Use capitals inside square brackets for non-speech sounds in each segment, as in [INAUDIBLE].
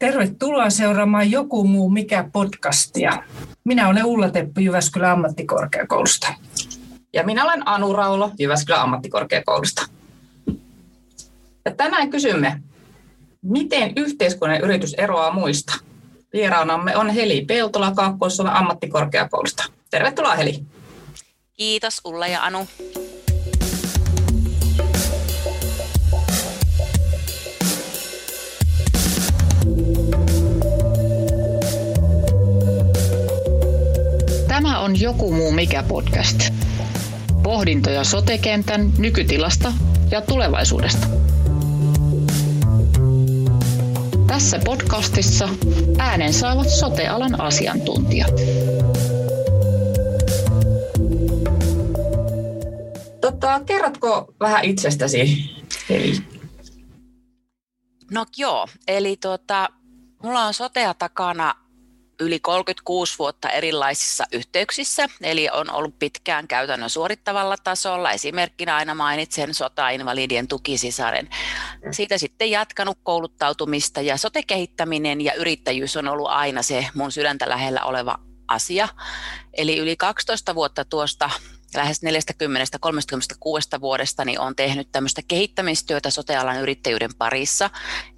Tervetuloa seuraamaan Joku muu mikä podcastia. Minä olen Ulla Teppi Jyväskylän ammattikorkeakoulusta. Ja minä olen Anu Raulo Jyväskylän ammattikorkeakoulusta. Ja tänään kysymme, miten yhteiskunnan yritys eroaa muista? Vieraanamme on Heli Peltola kaakkois ammattikorkeakoulusta. Tervetuloa Heli. Kiitos Ulla ja Anu. On Joku muu mikä podcast. Pohdintoja sotekentän nykytilasta ja tulevaisuudesta. Tässä podcastissa äänen saavat sotealan asiantuntijat. Tota, kerrotko vähän itsestäsi, Eli? No joo, eli tota, mulla on sotea takana yli 36 vuotta erilaisissa yhteyksissä, eli on ollut pitkään käytännön suorittavalla tasolla. Esimerkkinä aina mainitsen sotainvalidien tukisisaren. Siitä sitten jatkanut kouluttautumista ja sotekehittäminen ja yrittäjyys on ollut aina se mun sydäntä lähellä oleva asia. Eli yli 12 vuotta tuosta lähes 40-36 vuodesta niin olen tehnyt tämmöistä kehittämistyötä sotealan yrittäjyyden parissa.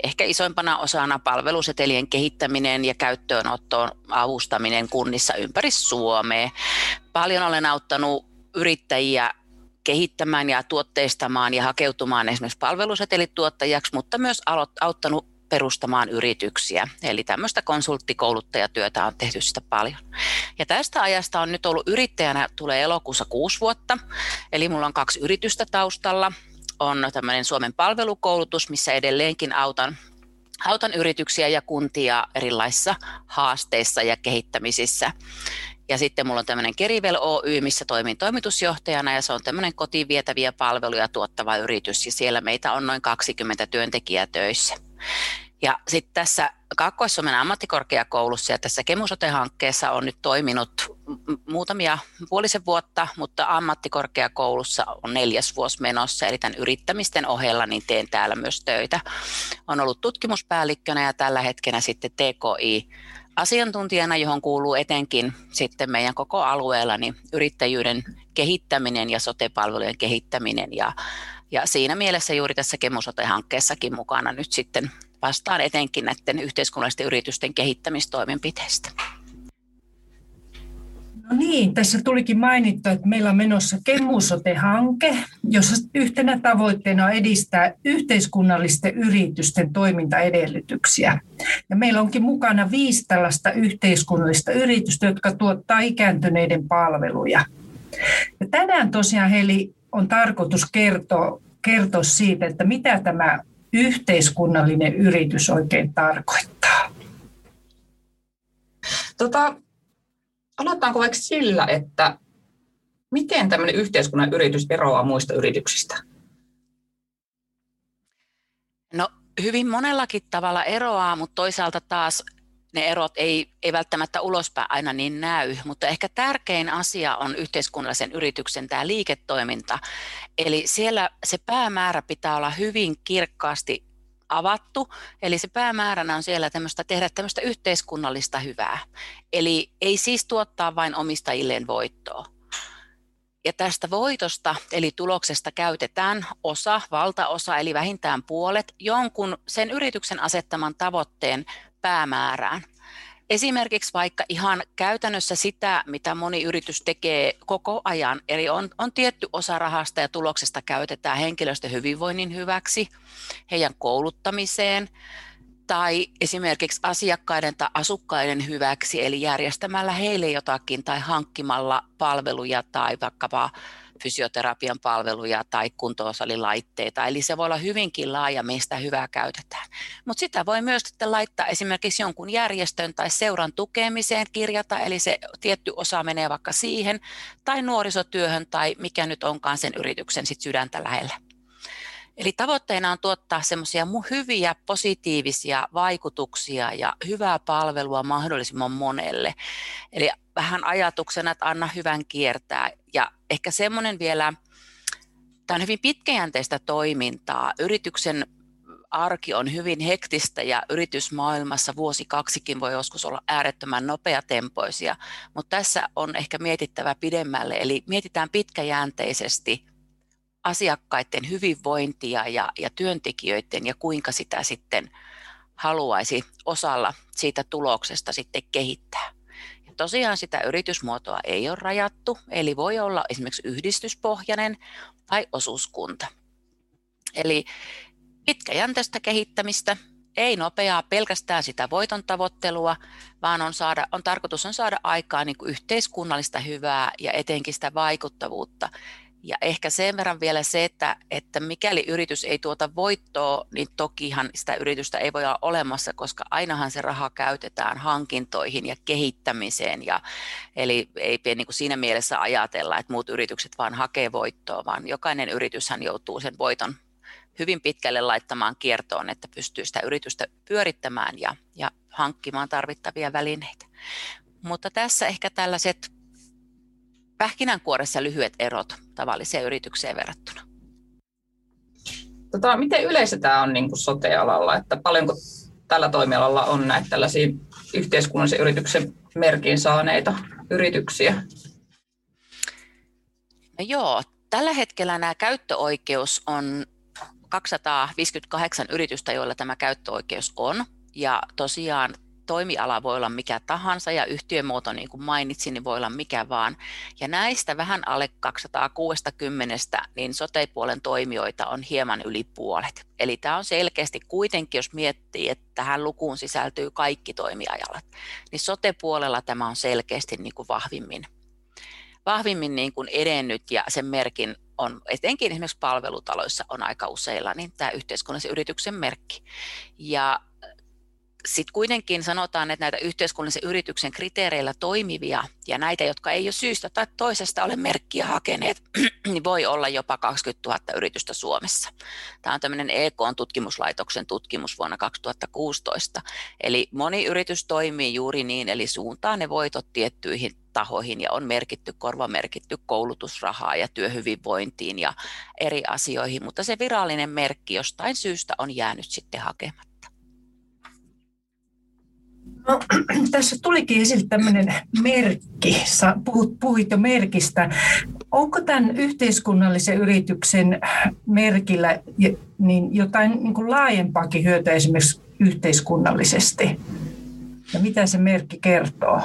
Ehkä isoimpana osana palvelusetelien kehittäminen ja käyttöönottoon avustaminen kunnissa ympäri Suomea. Paljon olen auttanut yrittäjiä kehittämään ja tuotteistamaan ja hakeutumaan esimerkiksi palvelusetelituottajaksi, mutta myös auttanut perustamaan yrityksiä. Eli tämmöistä konsulttikouluttajatyötä on tehty sitä paljon. Ja tästä ajasta on nyt ollut yrittäjänä, tulee elokuussa kuusi vuotta, eli mulla on kaksi yritystä taustalla. On tämmöinen Suomen palvelukoulutus, missä edelleenkin autan autan yrityksiä ja kuntia erilaisissa haasteissa ja kehittämisissä. Ja sitten mulla on tämmöinen Kerivel Oy, missä toimin toimitusjohtajana ja se on tämmöinen kotiin vietäviä palveluja tuottava yritys ja siellä meitä on noin 20 työntekijää töissä. Ja sitten tässä Kaakkois-Suomen ammattikorkeakoulussa ja tässä Kemusote-hankkeessa on nyt toiminut muutamia puolisen vuotta, mutta ammattikorkeakoulussa on neljäs vuosi menossa, eli tämän yrittämisten ohella niin teen täällä myös töitä. On ollut tutkimuspäällikkönä ja tällä hetkellä sitten TKI asiantuntijana, johon kuuluu etenkin sitten meidän koko alueella niin yrittäjyyden kehittäminen ja sotepalvelujen kehittäminen ja ja siinä mielessä juuri tässä Kemusote-hankkeessakin mukana nyt sitten vastaan etenkin näiden yhteiskunnallisten yritysten kehittämistoimenpiteistä. No niin, tässä tulikin mainittu, että meillä on menossa Kemusote-hanke, jossa yhtenä tavoitteena on edistää yhteiskunnallisten yritysten toimintaedellytyksiä. Ja meillä onkin mukana viisi tällaista yhteiskunnallista yritystä, jotka tuottaa ikääntyneiden palveluja. Ja tänään tosiaan Heli on tarkoitus kertoa, kertoa siitä, että mitä tämä yhteiskunnallinen yritys oikein tarkoittaa. Tota, aloitetaanko vaikka sillä, että miten tämmöinen yhteiskunnan yritys eroaa muista yrityksistä? No hyvin monellakin tavalla eroaa, mutta toisaalta taas ne erot ei, ei välttämättä ulospäin aina niin näy, mutta ehkä tärkein asia on yhteiskunnallisen yrityksen tämä liiketoiminta. Eli siellä se päämäärä pitää olla hyvin kirkkaasti avattu, eli se päämääränä on siellä tämmöistä, tehdä tämmöistä yhteiskunnallista hyvää. Eli ei siis tuottaa vain omistajilleen voittoa. Ja tästä voitosta, eli tuloksesta käytetään osa, valtaosa, eli vähintään puolet, jonkun sen yrityksen asettaman tavoitteen päämäärään. Esimerkiksi vaikka ihan käytännössä sitä, mitä moni yritys tekee koko ajan, eli on, on tietty osa rahasta ja tuloksesta käytetään henkilöstön hyvinvoinnin hyväksi, heidän kouluttamiseen, tai esimerkiksi asiakkaiden tai asukkaiden hyväksi, eli järjestämällä heille jotakin tai hankkimalla palveluja tai vaikkapa fysioterapian palveluja tai kuntoosalilaitteita. Eli se voi olla hyvinkin laaja, mistä hyvää käytetään. Mutta sitä voi myös sitten laittaa esimerkiksi jonkun järjestön tai seuran tukemiseen kirjata, eli se tietty osa menee vaikka siihen, tai nuorisotyöhön tai mikä nyt onkaan sen yrityksen sit sydäntä lähellä. Eli tavoitteena on tuottaa semmoisia hyviä positiivisia vaikutuksia ja hyvää palvelua mahdollisimman monelle. Eli vähän ajatuksena, että anna hyvän kiertää. Ja ehkä semmoinen vielä, tämä on hyvin pitkäjänteistä toimintaa. Yrityksen arki on hyvin hektistä ja yritysmaailmassa vuosi kaksikin voi joskus olla äärettömän nopeatempoisia, mutta tässä on ehkä mietittävä pidemmälle, eli mietitään pitkäjänteisesti asiakkaiden hyvinvointia ja, ja työntekijöiden ja kuinka sitä sitten haluaisi osalla siitä tuloksesta sitten kehittää. Ja tosiaan sitä yritysmuotoa ei ole rajattu, eli voi olla esimerkiksi yhdistyspohjainen tai osuuskunta. Eli pitkäjänteistä kehittämistä, ei nopeaa pelkästään sitä voiton tavoittelua, vaan on, saada, on tarkoitus on saada aikaa niin yhteiskunnallista hyvää ja etenkin sitä vaikuttavuutta. Ja ehkä sen verran vielä se, että, että mikäli yritys ei tuota voittoa, niin tokihan sitä yritystä ei voi olla olemassa, koska ainahan se raha käytetään hankintoihin ja kehittämiseen. Ja, eli ei niin kuin siinä mielessä ajatella, että muut yritykset vaan hakee voittoa, vaan jokainen yrityshän joutuu sen voiton hyvin pitkälle laittamaan kiertoon, että pystyy sitä yritystä pyörittämään ja, ja hankkimaan tarvittavia välineitä. Mutta tässä ehkä tällaiset pähkinänkuoressa lyhyet erot tavalliseen yritykseen verrattuna. Tota, miten yleistä tämä on niin kuin sote-alalla, että paljonko tällä toimialalla on näitä tällaisia yhteiskunnallisen yrityksen merkin saaneita yrityksiä? No joo, tällä hetkellä nämä käyttöoikeus on 258 yritystä, joilla tämä käyttöoikeus on. Ja tosiaan toimiala voi olla mikä tahansa ja yhtiömuoto, niin kuin mainitsin, niin voi olla mikä vaan. Ja näistä vähän alle 260, niin sote-puolen toimijoita on hieman yli puolet. Eli tämä on selkeästi kuitenkin, jos miettii, että tähän lukuun sisältyy kaikki toimiajalat, niin sote-puolella tämä on selkeästi niin kuin vahvimmin, vahvimmin niin kuin edennyt ja sen merkin on, etenkin esimerkiksi palvelutaloissa on aika useilla, niin tämä yhteiskunnallisen yrityksen merkki. Ja sitten kuitenkin sanotaan, että näitä yhteiskunnallisen yrityksen kriteereillä toimivia ja näitä, jotka ei ole syystä tai toisesta ole merkkiä hakeneet, [CLEARS THROAT] niin voi olla jopa 20 000 yritystä Suomessa. Tämä on tämmöinen EK-tutkimuslaitoksen tutkimus vuonna 2016. Eli moni yritys toimii juuri niin, eli suuntaa ne voitot tiettyihin tahoihin ja on merkitty, korvamerkitty koulutusrahaa ja työhyvinvointiin ja eri asioihin, mutta se virallinen merkki jostain syystä on jäänyt sitten hakematta. No, [CLEARS THROAT] tässä tulikin esille tämmöinen merkki, puhut, puhuit jo merkistä. Onko tämän yhteiskunnallisen yrityksen merkillä niin jotain niin kuin laajempaakin hyötyä esimerkiksi yhteiskunnallisesti? Ja mitä se merkki kertoo?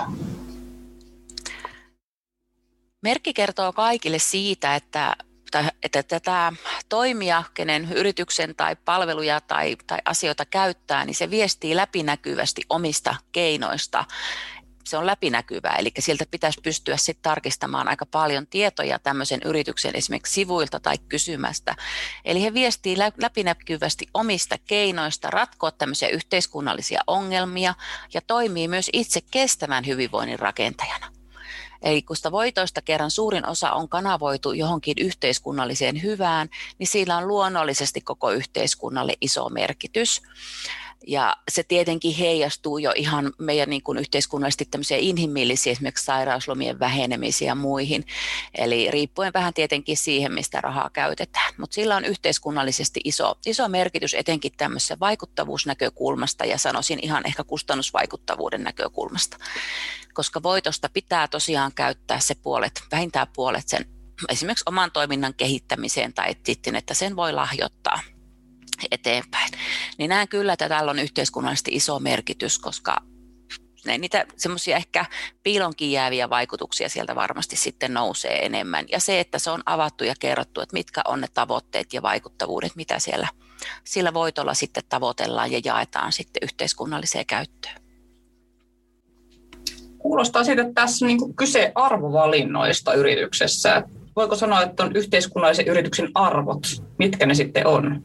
Merkki kertoo kaikille siitä, että että tätä toimia, kenen yrityksen tai palveluja tai, tai asioita käyttää, niin se viestii läpinäkyvästi omista keinoista. Se on läpinäkyvää, eli sieltä pitäisi pystyä sitten tarkistamaan aika paljon tietoja tämmöisen yrityksen esimerkiksi sivuilta tai kysymästä. Eli he viestii läpinäkyvästi omista keinoista ratkoa tämmöisiä yhteiskunnallisia ongelmia ja toimii myös itse kestävän hyvinvoinnin rakentajana. Eli kun sitä voitoista kerran suurin osa on kanavoitu johonkin yhteiskunnalliseen hyvään, niin sillä on luonnollisesti koko yhteiskunnalle iso merkitys. Ja se tietenkin heijastuu jo ihan meidän niin kuin yhteiskunnallisesti tämmöisiä inhimillisiä, esimerkiksi sairauslomien vähenemisiä ja muihin. Eli riippuen vähän tietenkin siihen, mistä rahaa käytetään. Mutta sillä on yhteiskunnallisesti iso, iso merkitys etenkin tämmöisessä vaikuttavuusnäkökulmasta ja sanoisin ihan ehkä kustannusvaikuttavuuden näkökulmasta. Koska voitosta pitää tosiaan käyttää se puolet, vähintään puolet sen esimerkiksi oman toiminnan kehittämiseen tai sitten, että sen voi lahjoittaa eteenpäin. Niin näen kyllä, että tällä on yhteiskunnallisesti iso merkitys, koska ne, niitä semmoisia ehkä piilonkin jääviä vaikutuksia sieltä varmasti sitten nousee enemmän. Ja se, että se on avattu ja kerrottu, että mitkä on ne tavoitteet ja vaikuttavuudet, mitä siellä sillä voitolla sitten tavoitellaan ja jaetaan sitten yhteiskunnalliseen käyttöön. Kuulostaa siitä, että tässä on niin kyse arvovalinnoista yrityksessä. Voiko sanoa, että on yhteiskunnallisen yrityksen arvot, mitkä ne sitten on?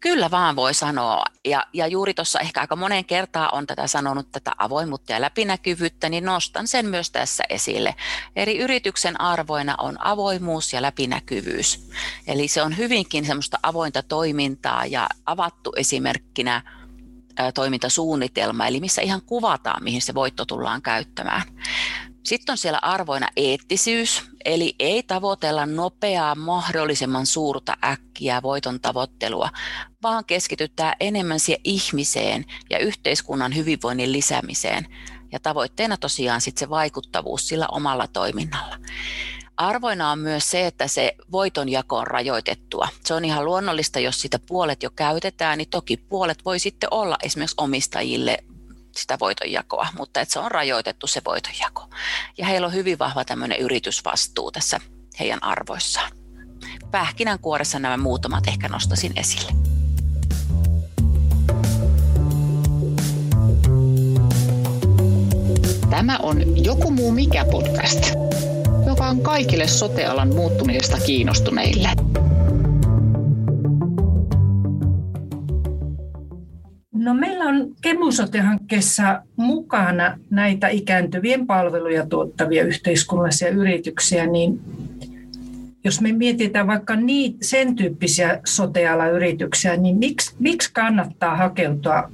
Kyllä vaan voi sanoa. Ja, ja juuri tuossa ehkä aika monen kertaa on tätä sanonut, tätä avoimuutta ja läpinäkyvyyttä, niin nostan sen myös tässä esille. Eri yrityksen arvoina on avoimuus ja läpinäkyvyys. Eli se on hyvinkin semmoista avointa toimintaa ja avattu esimerkkinä toimintasuunnitelma, eli missä ihan kuvataan, mihin se voitto tullaan käyttämään. Sitten on siellä arvoina eettisyys, Eli ei tavoitella nopeaa mahdollisimman suurta äkkiä voiton tavoittelua, vaan keskitytään enemmän siihen ihmiseen ja yhteiskunnan hyvinvoinnin lisäämiseen. Ja tavoitteena tosiaan sitten se vaikuttavuus sillä omalla toiminnalla. Arvoina on myös se, että se voitonjako on rajoitettua. Se on ihan luonnollista, jos sitä puolet jo käytetään, niin toki puolet voi sitten olla esimerkiksi omistajille sitä voitonjakoa, mutta että se on rajoitettu se voitonjako. Ja heillä on hyvin vahva tämmöinen yritysvastuu tässä heidän arvoissaan. Pähkinänkuoressa nämä muutamat ehkä nostasin esille. Tämä on Joku muu mikä podcast, joka on kaikille sotealan muuttumisesta kiinnostuneille. No meillä on Kemusote-hankkeessa mukana näitä ikääntyvien palveluja tuottavia yhteiskunnallisia yrityksiä, niin jos me mietitään vaikka niin, sen tyyppisiä sotealayrityksiä, niin miksi, miksi kannattaa hakeutua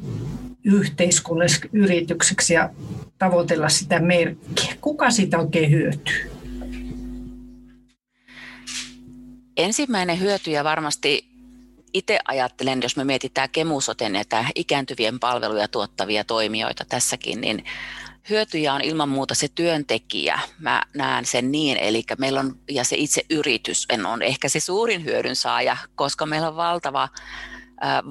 yhteiskunnalliseksi yritykseksi ja tavoitella sitä merkkiä? Kuka siitä oikein hyötyy? Ensimmäinen hyötyjä varmasti itse ajattelen, jos me mietitään kemusoten näitä ikääntyvien palveluja tuottavia toimijoita tässäkin, niin hyötyjä on ilman muuta se työntekijä. Mä näen sen niin, eli meillä on, ja se itse yritys on ehkä se suurin hyödyn saaja, koska meillä on valtava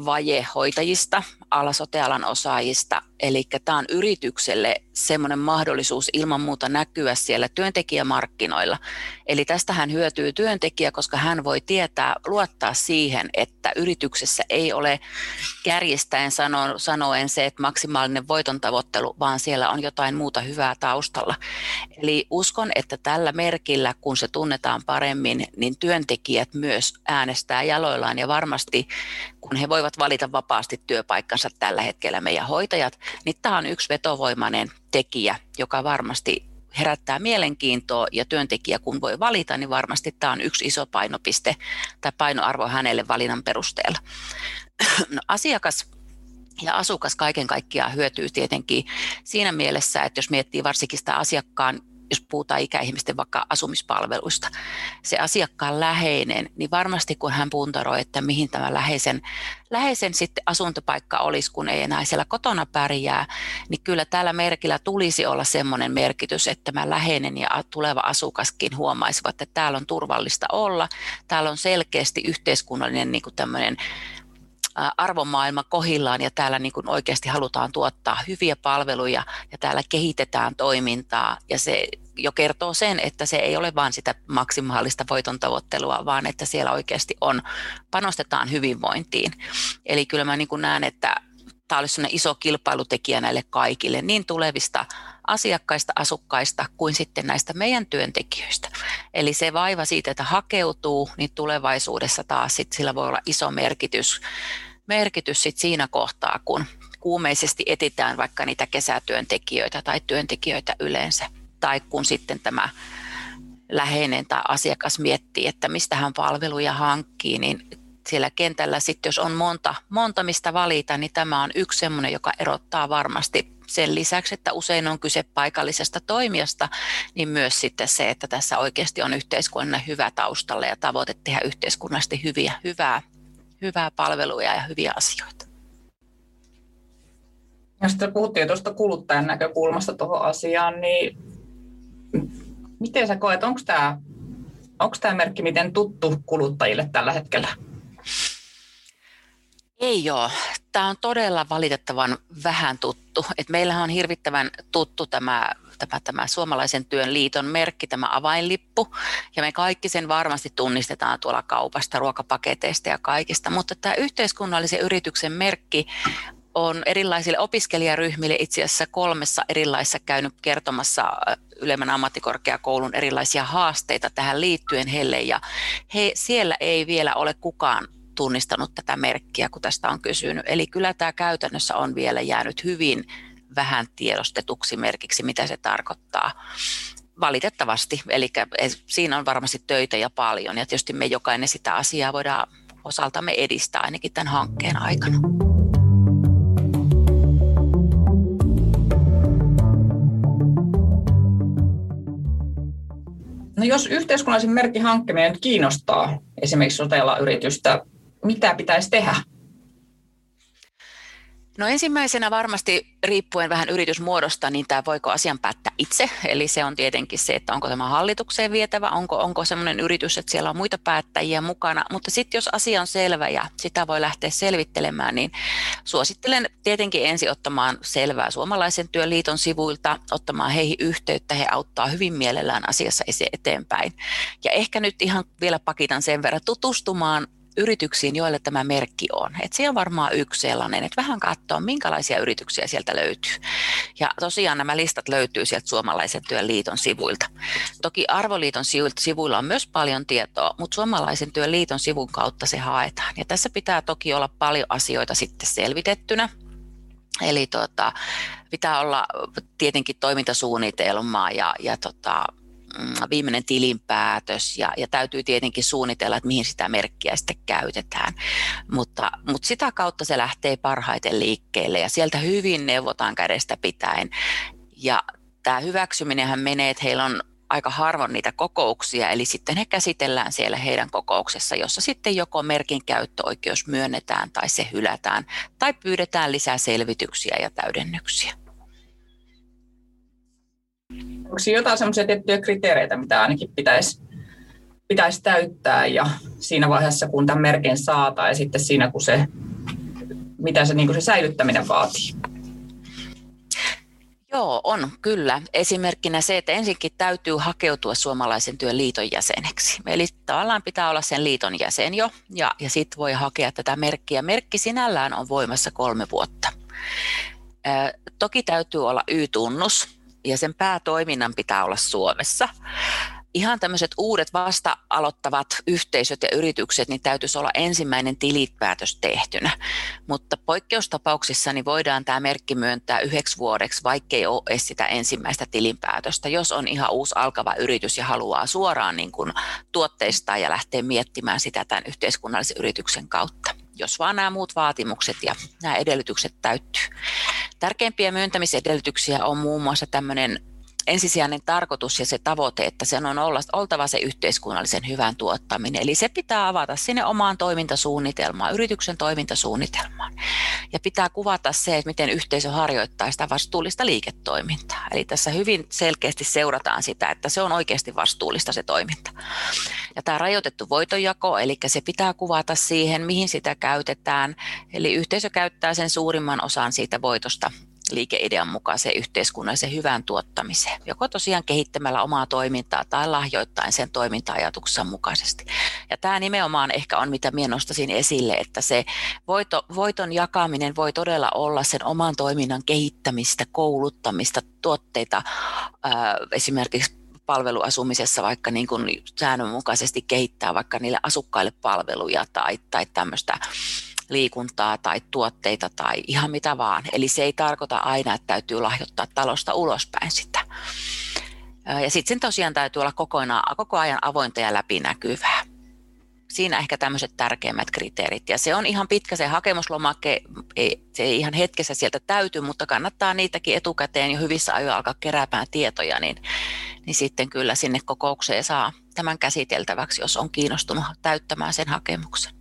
vaje hoitajista, alasotealan osaajista. Eli tämä on yritykselle semmoinen mahdollisuus ilman muuta näkyä siellä työntekijämarkkinoilla. Eli tästä hän hyötyy työntekijä, koska hän voi tietää, luottaa siihen, että yrityksessä ei ole kärjistäen sano, sanoen se, että maksimaalinen voiton tavoittelu, vaan siellä on jotain muuta hyvää taustalla. Eli uskon, että tällä merkillä, kun se tunnetaan paremmin, niin työntekijät myös äänestää jaloillaan ja varmasti, kun he voivat valita vapaasti työpaikkansa tällä hetkellä meidän hoitajat, niin tämä on yksi vetovoimainen tekijä, joka varmasti herättää mielenkiintoa ja työntekijä kun voi valita, niin varmasti tämä on yksi iso painopiste tai painoarvo hänelle valinnan perusteella. [CLEARS THROAT] No, asiakas ja asukas kaiken kaikkiaan hyötyy tietenkin siinä mielessä, että jos miettii varsinkin sitä asiakkaan jos puhutaan ikäihmisten vaikka asumispalveluista, se asiakkaan läheinen, niin varmasti kun hän puntaroi, että mihin tämä läheisen, läheisen sitten asuntopaikka olisi, kun ei enää siellä kotona pärjää, niin kyllä tällä merkillä tulisi olla semmoinen merkitys, että tämä läheinen ja tuleva asukaskin huomaisivat, että täällä on turvallista olla, täällä on selkeästi yhteiskunnallinen niin kuin tämmöinen arvomaailma kohillaan ja täällä niin kuin oikeasti halutaan tuottaa hyviä palveluja ja täällä kehitetään toimintaa ja se jo kertoo sen, että se ei ole vain sitä maksimaalista voiton tavoittelua, vaan että siellä oikeasti on, panostetaan hyvinvointiin. Eli kyllä mä niin näen, että tämä olisi iso kilpailutekijä näille kaikille, niin tulevista asiakkaista, asukkaista kuin sitten näistä meidän työntekijöistä. Eli se vaiva siitä, että hakeutuu, niin tulevaisuudessa taas sit sillä voi olla iso merkitys merkitys sit siinä kohtaa, kun kuumeisesti etitään vaikka niitä kesätyöntekijöitä tai työntekijöitä yleensä, tai kun sitten tämä läheinen tai asiakas miettii, että mistä hän palveluja hankkii, niin siellä kentällä sitten, jos on monta, monta mistä valita, niin tämä on yksi sellainen, joka erottaa varmasti sen lisäksi, että usein on kyse paikallisesta toimijasta, niin myös sitten se, että tässä oikeasti on yhteiskunnan hyvä taustalla ja tavoite tehdä yhteiskunnallisesti hyviä, hyvää hyvää palveluja ja hyviä asioita. Ja sitten puhuttiin tuosta kuluttajan näkökulmasta tuohon asiaan, niin miten sä koet, onko tämä onko tämä merkki miten tuttu kuluttajille tällä hetkellä? Ei ole. Tämä on todella valitettavan vähän tuttu. Et meillähän on hirvittävän tuttu tämä tämä, tämä Suomalaisen työn liiton merkki, tämä avainlippu, ja me kaikki sen varmasti tunnistetaan tuolla kaupasta, ruokapaketeista ja kaikista, mutta tämä yhteiskunnallisen yrityksen merkki on erilaisille opiskelijaryhmille itse asiassa kolmessa erilaisessa käynyt kertomassa äh, ylemmän ammattikorkeakoulun erilaisia haasteita tähän liittyen heille, ja he, siellä ei vielä ole kukaan tunnistanut tätä merkkiä, kun tästä on kysynyt. Eli kyllä tämä käytännössä on vielä jäänyt hyvin vähän tiedostetuksi merkiksi, mitä se tarkoittaa. Valitettavasti, eli siinä on varmasti töitä ja paljon, ja tietysti me jokainen sitä asiaa voidaan osaltamme edistää ainakin tämän hankkeen aikana. No jos yhteiskunnallisen merkin hankkiminen kiinnostaa esimerkiksi sotella yritystä, mitä pitäisi tehdä? No ensimmäisenä varmasti riippuen vähän yritysmuodosta, niin tämä voiko asian päättää itse. Eli se on tietenkin se, että onko tämä hallitukseen vietävä, onko, onko sellainen yritys, että siellä on muita päättäjiä mukana. Mutta sitten jos asia on selvä ja sitä voi lähteä selvittelemään, niin suosittelen tietenkin ensin ottamaan selvää Suomalaisen työliiton sivuilta, ottamaan heihin yhteyttä. He auttaa hyvin mielellään asiassa eteenpäin. Ja ehkä nyt ihan vielä pakitan sen verran tutustumaan yrityksiin, joille tämä merkki on. Et se on varmaan yksi sellainen, että vähän katsoa, minkälaisia yrityksiä sieltä löytyy. Ja tosiaan nämä listat löytyy sieltä Suomalaisen työn liiton sivuilta. Toki Arvoliiton sivuilla on myös paljon tietoa, mutta Suomalaisen työn liiton sivun kautta se haetaan. Ja tässä pitää toki olla paljon asioita sitten selvitettynä. Eli tota, pitää olla tietenkin toimintasuunnitelmaa ja, ja tota, viimeinen tilinpäätös ja, ja täytyy tietenkin suunnitella, että mihin sitä merkkiä sitten käytetään. Mutta, mutta sitä kautta se lähtee parhaiten liikkeelle ja sieltä hyvin neuvotaan kädestä pitäen. Ja tämä hyväksyminenhän menee, että heillä on aika harvoin niitä kokouksia, eli sitten he käsitellään siellä heidän kokouksessa, jossa sitten joko merkin käyttöoikeus myönnetään tai se hylätään, tai pyydetään lisää selvityksiä ja täydennyksiä. Onko jotain semmoisia tiettyjä kriteereitä, mitä ainakin pitäisi, pitäisi täyttää ja siinä vaiheessa, kun tämän merkin saa tai sitten siinä, kun se, mitä se, niin se säilyttäminen vaatii? Joo, on kyllä. Esimerkkinä se, että ensinkin täytyy hakeutua suomalaisen työn liiton jäseneksi. Eli tavallaan pitää olla sen liiton jäsen jo, ja, ja sitten voi hakea tätä merkkiä. Merkki sinällään on voimassa kolme vuotta. Ö, toki täytyy olla Y-tunnus, ja sen päätoiminnan pitää olla Suomessa. Ihan tämmöiset uudet vasta aloittavat yhteisöt ja yritykset, niin täytyisi olla ensimmäinen tilipäätös tehtynä. Mutta poikkeustapauksissa niin voidaan tämä merkki myöntää yhdeksi vuodeksi, vaikkei ole edes sitä ensimmäistä tilinpäätöstä, jos on ihan uusi alkava yritys ja haluaa suoraan niin kuin tuotteistaa ja lähteä miettimään sitä tämän yhteiskunnallisen yrityksen kautta jos vaan nämä muut vaatimukset ja nämä edellytykset täyttyy. Tärkeimpiä myöntämisedellytyksiä on muun muassa tämmöinen ensisijainen tarkoitus ja se tavoite, että sen on olla, oltava se yhteiskunnallisen hyvän tuottaminen. Eli se pitää avata sinne omaan toimintasuunnitelmaan, yrityksen toimintasuunnitelmaan. Ja pitää kuvata se, että miten yhteisö harjoittaa sitä vastuullista liiketoimintaa. Eli tässä hyvin selkeästi seurataan sitä, että se on oikeasti vastuullista se toiminta. Ja tämä rajoitettu voitonjako, eli se pitää kuvata siihen, mihin sitä käytetään. Eli yhteisö käyttää sen suurimman osan siitä voitosta liikeidean mukaiseen yhteiskunnallisen hyvän tuottamiseen, joko tosiaan kehittämällä omaa toimintaa tai lahjoittain sen toiminta-ajatuksen mukaisesti. Ja tämä nimenomaan ehkä on, mitä minä nostaisin esille, että se voito, voiton jakaminen voi todella olla sen oman toiminnan kehittämistä, kouluttamista, tuotteita, ää, esimerkiksi palveluasumisessa vaikka niin kuin säännönmukaisesti kehittää vaikka niille asukkaille palveluja tai, tai tämmöistä liikuntaa tai tuotteita tai ihan mitä vaan. Eli se ei tarkoita aina, että täytyy lahjoittaa talosta ulospäin sitä. Ja sitten sen tosiaan täytyy olla kokonaan, koko ajan avointa ja läpinäkyvää. Siinä ehkä tämmöiset tärkeimmät kriteerit. Ja se on ihan pitkä se hakemuslomake, ei, se ei ihan hetkessä sieltä täyty, mutta kannattaa niitäkin etukäteen jo hyvissä ajoin alkaa keräämään tietoja, niin, niin sitten kyllä sinne kokoukseen saa tämän käsiteltäväksi, jos on kiinnostunut täyttämään sen hakemuksen.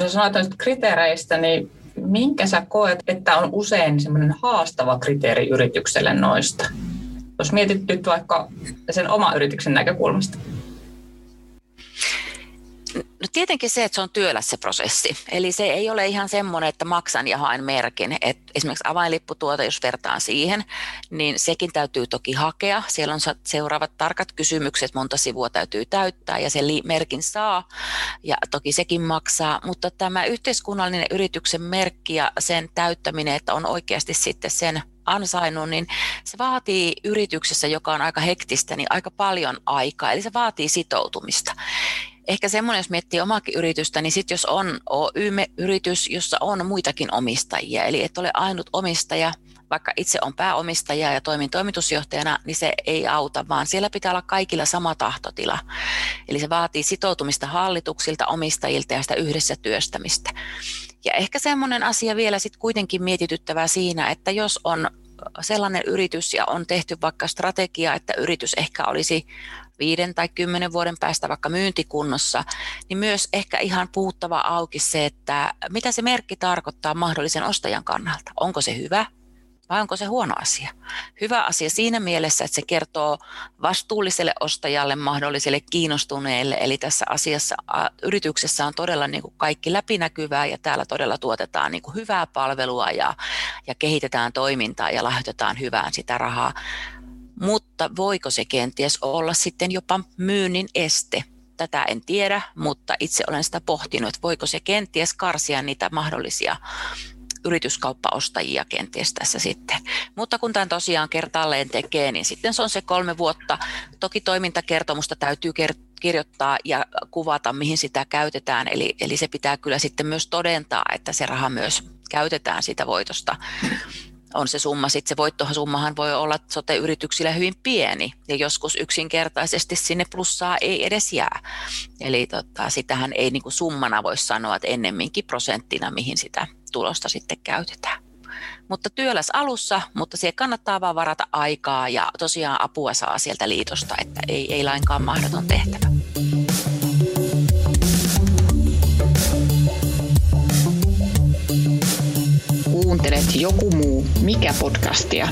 Jos näistä kriteereistä, niin minkä sä koet, että on usein semmoinen haastava kriteeri yritykselle noista? Jos mietit nyt vaikka sen oma yrityksen näkökulmasta. No tietenkin se, että se on työläs se prosessi. Eli se ei ole ihan semmoinen, että maksan ja haen merkin. Et esimerkiksi avainlipputuote, jos vertaan siihen, niin sekin täytyy toki hakea. Siellä on seuraavat tarkat kysymykset, monta sivua täytyy täyttää ja sen merkin saa. Ja toki sekin maksaa, mutta tämä yhteiskunnallinen yrityksen merkki ja sen täyttäminen, että on oikeasti sitten sen ansainnut, niin se vaatii yrityksessä, joka on aika hektistä, niin aika paljon aikaa. Eli se vaatii sitoutumista ehkä semmoinen, jos miettii omaakin yritystä, niin sitten jos on Oy-yritys, jossa on muitakin omistajia, eli et ole ainut omistaja, vaikka itse on pääomistaja ja toimin toimitusjohtajana, niin se ei auta, vaan siellä pitää olla kaikilla sama tahtotila. Eli se vaatii sitoutumista hallituksilta, omistajilta ja sitä yhdessä työstämistä. Ja ehkä semmoinen asia vielä sitten kuitenkin mietityttävää siinä, että jos on sellainen yritys ja on tehty vaikka strategia, että yritys ehkä olisi viiden tai kymmenen vuoden päästä vaikka myyntikunnossa, niin myös ehkä ihan puhuttava auki se, että mitä se merkki tarkoittaa mahdollisen ostajan kannalta. Onko se hyvä vai onko se huono asia? Hyvä asia siinä mielessä, että se kertoo vastuulliselle ostajalle, mahdolliselle kiinnostuneelle, eli tässä asiassa yrityksessä on todella niin kuin kaikki läpinäkyvää ja täällä todella tuotetaan niin kuin hyvää palvelua ja, ja kehitetään toimintaa ja lahjoitetaan hyvään sitä rahaa. Mutta voiko se kenties olla sitten jopa myynnin este? Tätä en tiedä, mutta itse olen sitä pohtinut, että voiko se kenties karsia niitä mahdollisia yrityskauppaostajia kenties tässä sitten. Mutta kun tämän tosiaan kertaalleen tekee, niin sitten se on se kolme vuotta. Toki toimintakertomusta täytyy kirjoittaa ja kuvata, mihin sitä käytetään. Eli, eli se pitää kyllä sitten myös todentaa, että se raha myös käytetään sitä voitosta on se summa, sitten se voittohasummahan voi olla sote-yrityksillä hyvin pieni, ja joskus yksinkertaisesti sinne plussaa ei edes jää. Eli tota, sitähän ei niin kuin summana voi sanoa, että ennemminkin prosenttina, mihin sitä tulosta sitten käytetään. Mutta työläs alussa, mutta siihen kannattaa vaan varata aikaa ja tosiaan apua saa sieltä liitosta, että ei, ei lainkaan mahdoton tehtävä. Kuuntelet Joku muu, mikä podcastia,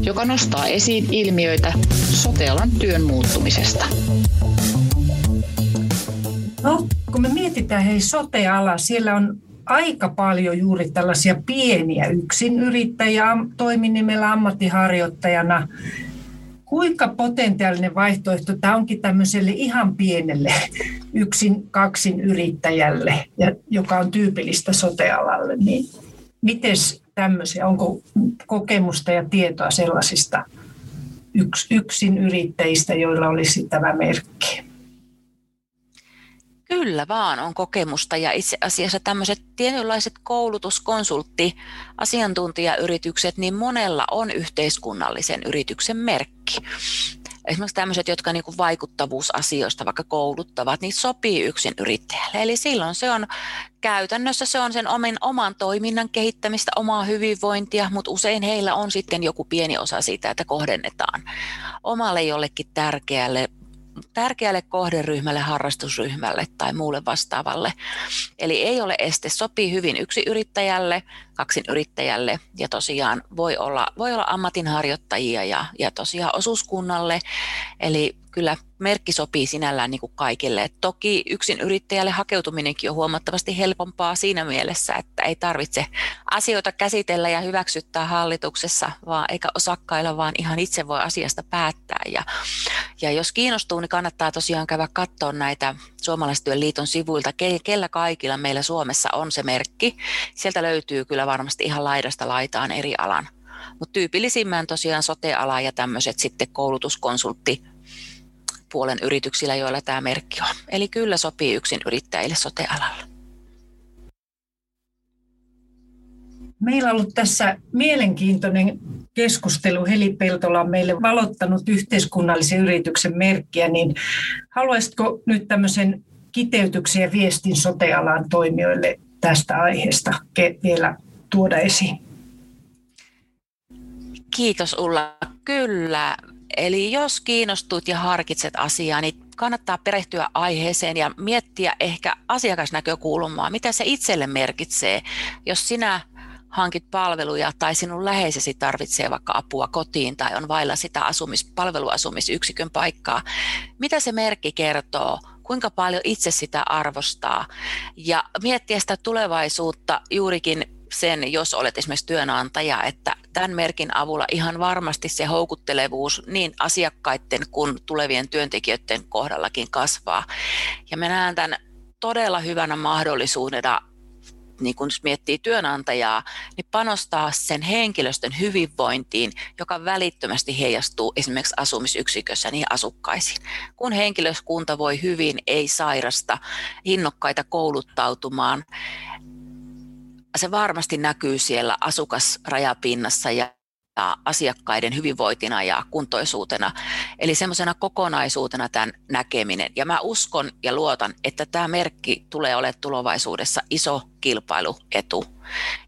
joka nostaa esiin ilmiöitä sotealan työn muuttumisesta. No, kun me mietitään hei sote-ala, siellä on aika paljon juuri tällaisia pieniä yksinyrittäjiä toiminimellä ammattiharjoittajana. Kuinka potentiaalinen vaihtoehto tämä onkin tämmöiselle ihan pienelle yksin kaksin yrittäjälle, joka on tyypillistä sotealalle, niin miten tämmöisiä, onko kokemusta ja tietoa sellaisista yks, yksin yrittäjistä, joilla olisi tämä merkki? Kyllä vaan on kokemusta ja itse asiassa tämmöiset tietynlaiset koulutuskonsultti, asiantuntijayritykset, niin monella on yhteiskunnallisen yrityksen merkki esimerkiksi tämmöiset, jotka niin kuin vaikuttavuusasioista vaikka kouluttavat, niin sopii yksin yrittäjälle. Eli silloin se on käytännössä se on sen oman, oman toiminnan kehittämistä, omaa hyvinvointia, mutta usein heillä on sitten joku pieni osa siitä, että kohdennetaan omalle jollekin tärkeälle tärkeälle kohderyhmälle, harrastusryhmälle tai muulle vastaavalle. Eli ei ole este, sopii hyvin yksi yrittäjälle, kaksin yrittäjälle ja tosiaan voi olla, voi olla ammatinharjoittajia ja, ja tosiaan osuuskunnalle. Eli kyllä merkki sopii sinällään niin kuin kaikille. Et toki yksin yrittäjälle hakeutuminenkin on huomattavasti helpompaa siinä mielessä, että ei tarvitse asioita käsitellä ja hyväksyttää hallituksessa, vaan eikä osakkailla, vaan ihan itse voi asiasta päättää. Ja, ja jos kiinnostuu, niin kannattaa tosiaan käydä katsoa näitä Suomalaistyön liiton sivuilta, kellä kaikilla meillä Suomessa on se merkki. Sieltä löytyy kyllä varmasti ihan laidasta laitaan eri alan mutta tyypillisimmän tosiaan sote-ala ja tämmöiset sitten koulutuskonsultti puolen yrityksillä, joilla tämä merkki on. Eli kyllä sopii yksin yrittäjille sote-alalla. Meillä on ollut tässä mielenkiintoinen keskustelu. Heli Peltola on meille valottanut yhteiskunnallisen yrityksen merkkiä, niin haluaisitko nyt tämmöisen kiteytyksen ja viestin sotealan toimijoille tästä aiheesta vielä tuoda esiin? Kiitos Ulla. Kyllä, Eli jos kiinnostut ja harkitset asiaa, niin kannattaa perehtyä aiheeseen ja miettiä ehkä asiakasnäkökulmaa, mitä se itselle merkitsee, jos sinä hankit palveluja tai sinun läheisesi tarvitsee vaikka apua kotiin tai on vailla sitä asumis, palveluasumisyksikön paikkaa. Mitä se merkki kertoo? Kuinka paljon itse sitä arvostaa? Ja miettiä sitä tulevaisuutta juurikin sen, jos olet esimerkiksi työnantaja, että tämän merkin avulla ihan varmasti se houkuttelevuus niin asiakkaiden kuin tulevien työntekijöiden kohdallakin kasvaa. Ja mä näen tämän todella hyvänä mahdollisuudena niin kun miettii työnantajaa, niin panostaa sen henkilöstön hyvinvointiin, joka välittömästi heijastuu esimerkiksi asumisyksikössä niihin asukkaisiin. Kun henkilöskunta voi hyvin, ei sairasta, innokkaita kouluttautumaan, se varmasti näkyy siellä asukasrajapinnassa ja asiakkaiden hyvinvointina ja kuntoisuutena. Eli semmoisena kokonaisuutena tämän näkeminen. Ja mä uskon ja luotan, että tämä merkki tulee olemaan tulevaisuudessa iso kilpailuetu.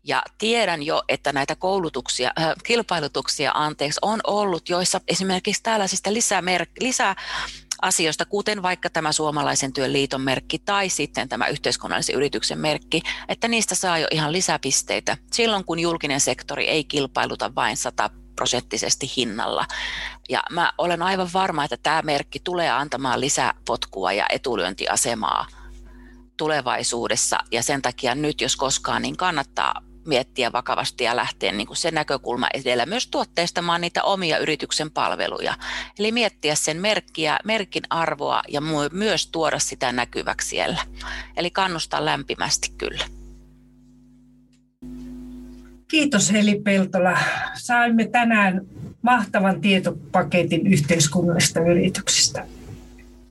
Ja tiedän jo, että näitä koulutuksia, äh, kilpailutuksia anteeksi, on ollut, joissa esimerkiksi tällaisista lisämerk- lisää asioista, kuten vaikka tämä suomalaisen työn liiton merkki tai sitten tämä yhteiskunnallisen yrityksen merkki, että niistä saa jo ihan lisäpisteitä silloin, kun julkinen sektori ei kilpailuta vain 100 prosenttisesti hinnalla. Ja mä olen aivan varma, että tämä merkki tulee antamaan lisäpotkua ja etulyöntiasemaa tulevaisuudessa ja sen takia nyt, jos koskaan, niin kannattaa miettiä vakavasti ja lähteä niin kuin se näkökulma edellä myös tuotteistamaan niitä omia yrityksen palveluja. Eli miettiä sen merkkiä, merkin arvoa ja myös tuoda sitä näkyväksi siellä. Eli kannustaa lämpimästi kyllä. Kiitos Heli Peltola. Saimme tänään mahtavan tietopaketin yhteiskunnallisista yrityksistä.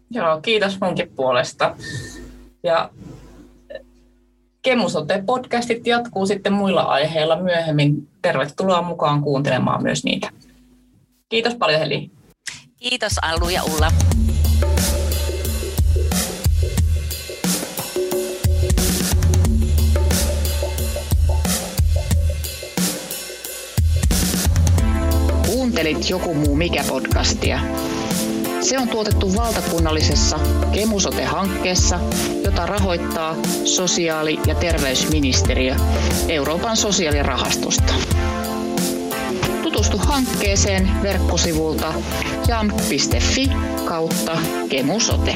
Joo, kiitos munkin puolesta. Ja Kemusote-podcastit jatkuu sitten muilla aiheilla myöhemmin. Tervetuloa mukaan kuuntelemaan myös niitä. Kiitos paljon Heli. Kiitos Allu ja Ulla. Kuuntelit joku muu mikä podcastia. Se on tuotettu valtakunnallisessa Kemusote-hankkeessa, jota rahoittaa sosiaali- ja terveysministeriö Euroopan sosiaalirahastosta. Tutustu hankkeeseen verkkosivulta jam.fi kautta kemusote.